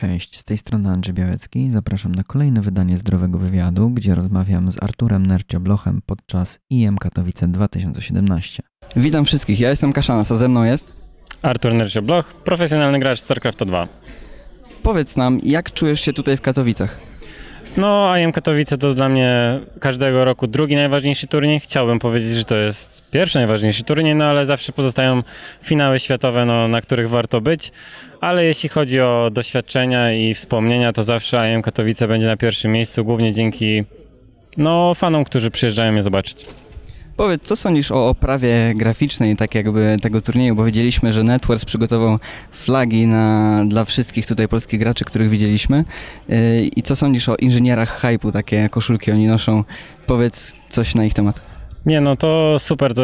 Cześć, z tej strony Andrzej Białecki. Zapraszam na kolejne wydanie Zdrowego Wywiadu, gdzie rozmawiam z Arturem Nercio-Blochem podczas IM Katowice 2017. Witam wszystkich, ja jestem Kaszana, a ze mną jest? Artur Nercio-Bloch, profesjonalny gracz StarCraft 2. Powiedz nam, jak czujesz się tutaj w Katowicach? No, IM Katowice to dla mnie każdego roku drugi najważniejszy turniej. Chciałbym powiedzieć, że to jest pierwszy najważniejszy turniej, no ale zawsze pozostają finały światowe, no, na których warto być. Ale jeśli chodzi o doświadczenia i wspomnienia, to zawsze IM Katowice będzie na pierwszym miejscu, głównie dzięki no, fanom, którzy przyjeżdżają je zobaczyć. Powiedz, co sądzisz o oprawie graficznej tak jakby tego turnieju, bo widzieliśmy, że Networks przygotował flagi na, dla wszystkich tutaj polskich graczy, których widzieliśmy. Yy, I co sądzisz o inżynierach hype'u, takie koszulki oni noszą? Powiedz coś na ich temat. Nie, no to super, to,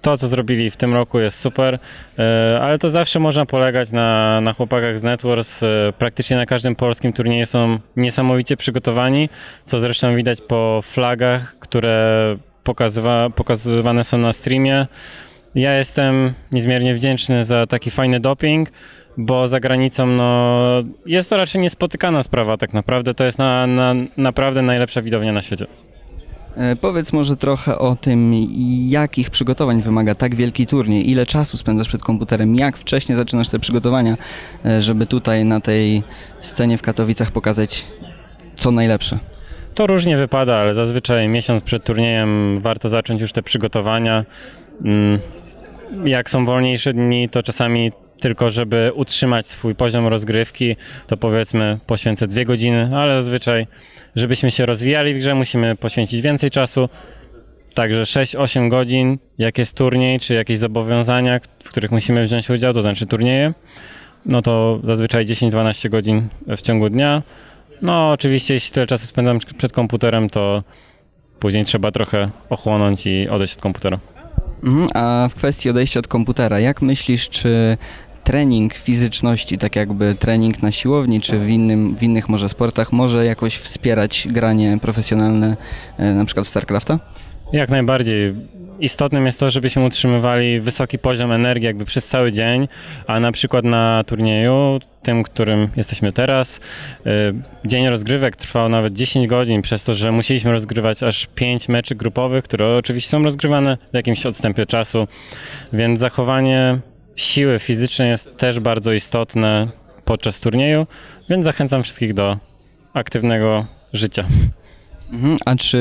to co zrobili w tym roku jest super, e, ale to zawsze można polegać na, na chłopakach z Networks. E, Praktycznie na każdym polskim turnieju są niesamowicie przygotowani, co zresztą widać po flagach, które pokazywa, pokazywane są na streamie. Ja jestem niezmiernie wdzięczny za taki fajny doping, bo za granicą no, jest to raczej niespotykana sprawa tak naprawdę. To jest na, na, naprawdę najlepsza widownia na świecie. Yy, Powiedz może trochę o tym, jakich przygotowań wymaga tak wielki turniej, ile czasu spędzasz przed komputerem, jak wcześnie zaczynasz te przygotowania, yy, żeby tutaj na tej scenie w Katowicach pokazać co najlepsze. To różnie wypada, ale zazwyczaj miesiąc przed turniejem warto zacząć już te przygotowania. Mm, Jak są wolniejsze dni, to czasami tylko, żeby utrzymać swój poziom rozgrywki, to powiedzmy poświęcę dwie godziny, ale zazwyczaj, żebyśmy się rozwijali w grze, musimy poświęcić więcej czasu. Także 6-8 godzin, jak jest turniej, czy jakieś zobowiązania, w których musimy wziąć udział, to znaczy turnieje, no to zazwyczaj 10-12 godzin w ciągu dnia. No, oczywiście, jeśli tyle czasu spędzam przed komputerem, to później trzeba trochę ochłonąć i odejść od komputera. Mhm, a w kwestii odejścia od komputera, jak myślisz, czy trening fizyczności, tak jakby trening na siłowni, czy w, innym, w innych może sportach, może jakoś wspierać granie profesjonalne, e, na przykład w StarCrafta? Jak najbardziej. Istotnym jest to, żebyśmy utrzymywali wysoki poziom energii jakby przez cały dzień, a na przykład na turnieju, tym, którym jesteśmy teraz, y, dzień rozgrywek trwał nawet 10 godzin, przez to, że musieliśmy rozgrywać aż 5 meczy grupowych, które oczywiście są rozgrywane w jakimś odstępie czasu, więc zachowanie siły fizycznej jest też bardzo istotne podczas turnieju, więc zachęcam wszystkich do aktywnego życia. Mhm, a czy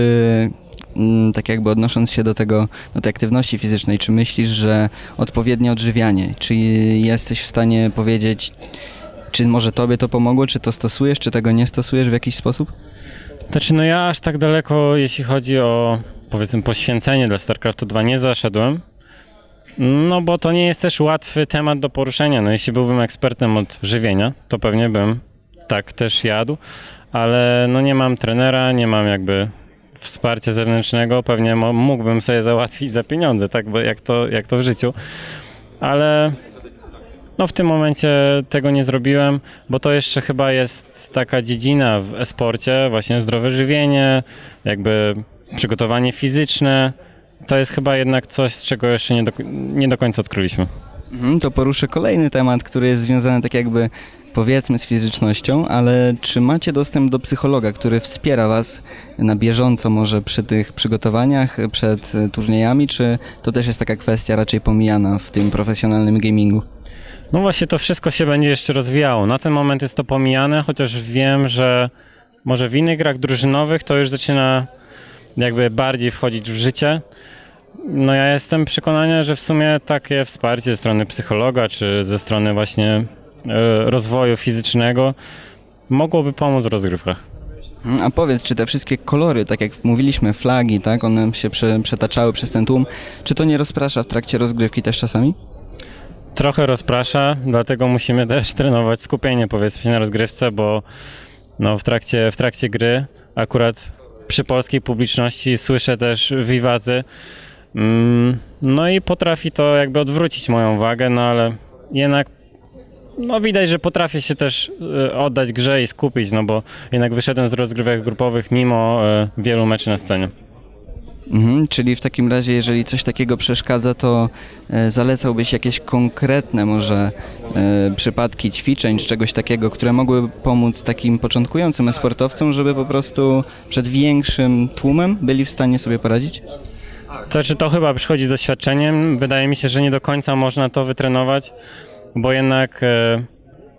tak jakby odnosząc się do tego, do tej aktywności fizycznej, czy myślisz, że odpowiednie odżywianie, czy jesteś w stanie powiedzieć, czy może tobie to pomogło, czy to stosujesz, czy tego nie stosujesz w jakiś sposób? Znaczy, no ja aż tak daleko, jeśli chodzi o powiedzmy poświęcenie dla StarCraftu 2 nie zaszedłem. No bo to nie jest też łatwy temat do poruszenia. No jeśli byłbym ekspertem od żywienia, to pewnie bym tak też jadł, ale no nie mam trenera, nie mam jakby wsparcia zewnętrznego, pewnie mógłbym sobie załatwić za pieniądze, tak, bo jak to, jak to w życiu. Ale no w tym momencie tego nie zrobiłem, bo to jeszcze chyba jest taka dziedzina w e-sporcie, właśnie zdrowe żywienie, jakby przygotowanie fizyczne. To jest chyba jednak coś, czego jeszcze nie do, nie do końca odkryliśmy. Mhm, to poruszę kolejny temat, który jest związany tak jakby powiedzmy z fizycznością, ale czy macie dostęp do psychologa, który wspiera was na bieżąco może przy tych przygotowaniach, przed e, turniejami, czy to też jest taka kwestia raczej pomijana w tym profesjonalnym gamingu? No właśnie to wszystko się będzie jeszcze rozwijało. Na ten moment jest to pomijane, chociaż wiem, że może w innych grach drużynowych to już zaczyna jakby bardziej wchodzić w życie. No ja jestem przekonania, że w sumie takie wsparcie ze strony psychologa, czy ze strony właśnie rozwoju fizycznego mogłoby pomóc w rozgrywkach. A powiedz, czy te wszystkie kolory, tak jak mówiliśmy, flagi, tak, one się prze, przetaczały przez ten tłum, czy to nie rozprasza w trakcie rozgrywki też czasami? Trochę rozprasza, dlatego musimy też trenować skupienie powiedzmy na rozgrywce, bo no, w, trakcie, w trakcie gry akurat przy polskiej publiczności słyszę też wiwaty. Mm, no i potrafi to jakby odwrócić moją uwagę, no ale jednak no widać, że potrafię się też y, oddać grze i skupić, no bo jednak wyszedłem z rozgrywek grupowych mimo y, wielu meczy na scenie. Mhm, czyli w takim razie, jeżeli coś takiego przeszkadza, to e, zalecałbyś jakieś konkretne może e, przypadki ćwiczeń czy czegoś takiego, które mogłyby pomóc takim początkującym sportowcom, żeby po prostu przed większym tłumem byli w stanie sobie poradzić? To znaczy to chyba przychodzi z doświadczeniem. Wydaje mi się, że nie do końca można to wytrenować, bo jednak e,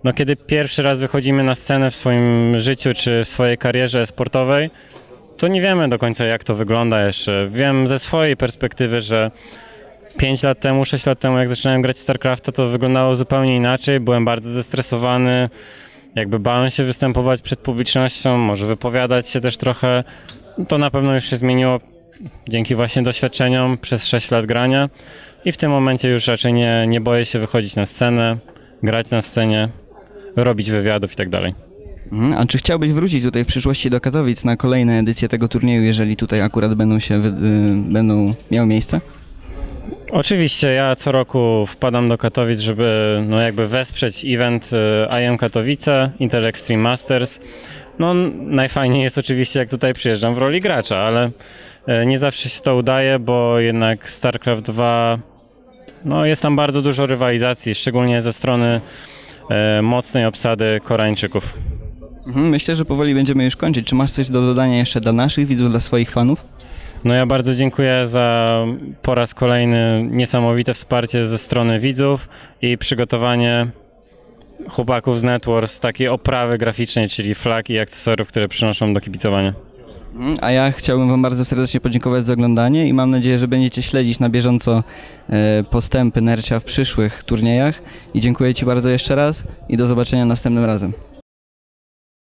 no, kiedy pierwszy raz wychodzimy na scenę w swoim życiu czy w swojej karierze sportowej, to nie wiemy do końca jak to wygląda jeszcze. Wiem ze swojej perspektywy, że 5 lat temu, 6 lat temu, jak zaczynałem grać StarCrafta, to wyglądało zupełnie inaczej. Byłem bardzo zestresowany, jakby bałem się występować przed publicznością, może wypowiadać się też trochę. To na pewno już się zmieniło dzięki właśnie doświadczeniom przez 6 lat grania i w tym momencie już raczej nie, nie boję się wychodzić na scenę, grać na scenie, robić wywiadów i tak dalej. Mhm, A czy chciałbyś wrócić tutaj w przyszłości do Katowic na kolejne edycje tego turnieju, jeżeli tutaj akurat będą się wy- y, będą miały miejsce? Oczywiście, ja co roku wpadam do Katowic, żeby no jakby wesprzeć event y, IM Katowice, Intel Extreme Masters. No najfajniej jest oczywiście jak tutaj przyjeżdżam w roli gracza, ale nie zawsze się to udaje, bo jednak StarCraft 2 no jest tam bardzo dużo rywalizacji, szczególnie ze strony y, mocnej obsady Koreańczyków. Mhm, Myślę, że powoli będziemy już kończyć. Czy masz coś do dodania jeszcze dla naszych widzów, dla swoich fanów? No ja bardzo dziękuję za po raz kolejny niesamowite wsparcie ze strony widzów i przygotowanie chłopaków z Networks takiej oprawy graficznej, czyli flag i akcesoriów, które przynoszą do kibicowania. Mhm, A ja chciałbym Wam bardzo serdecznie podziękować za oglądanie i mam nadzieję, że będziecie śledzić na bieżąco e, postępy Nercia w przyszłych turniejach. I dziękuję Ci bardzo jeszcze raz i do zobaczenia następnym razem.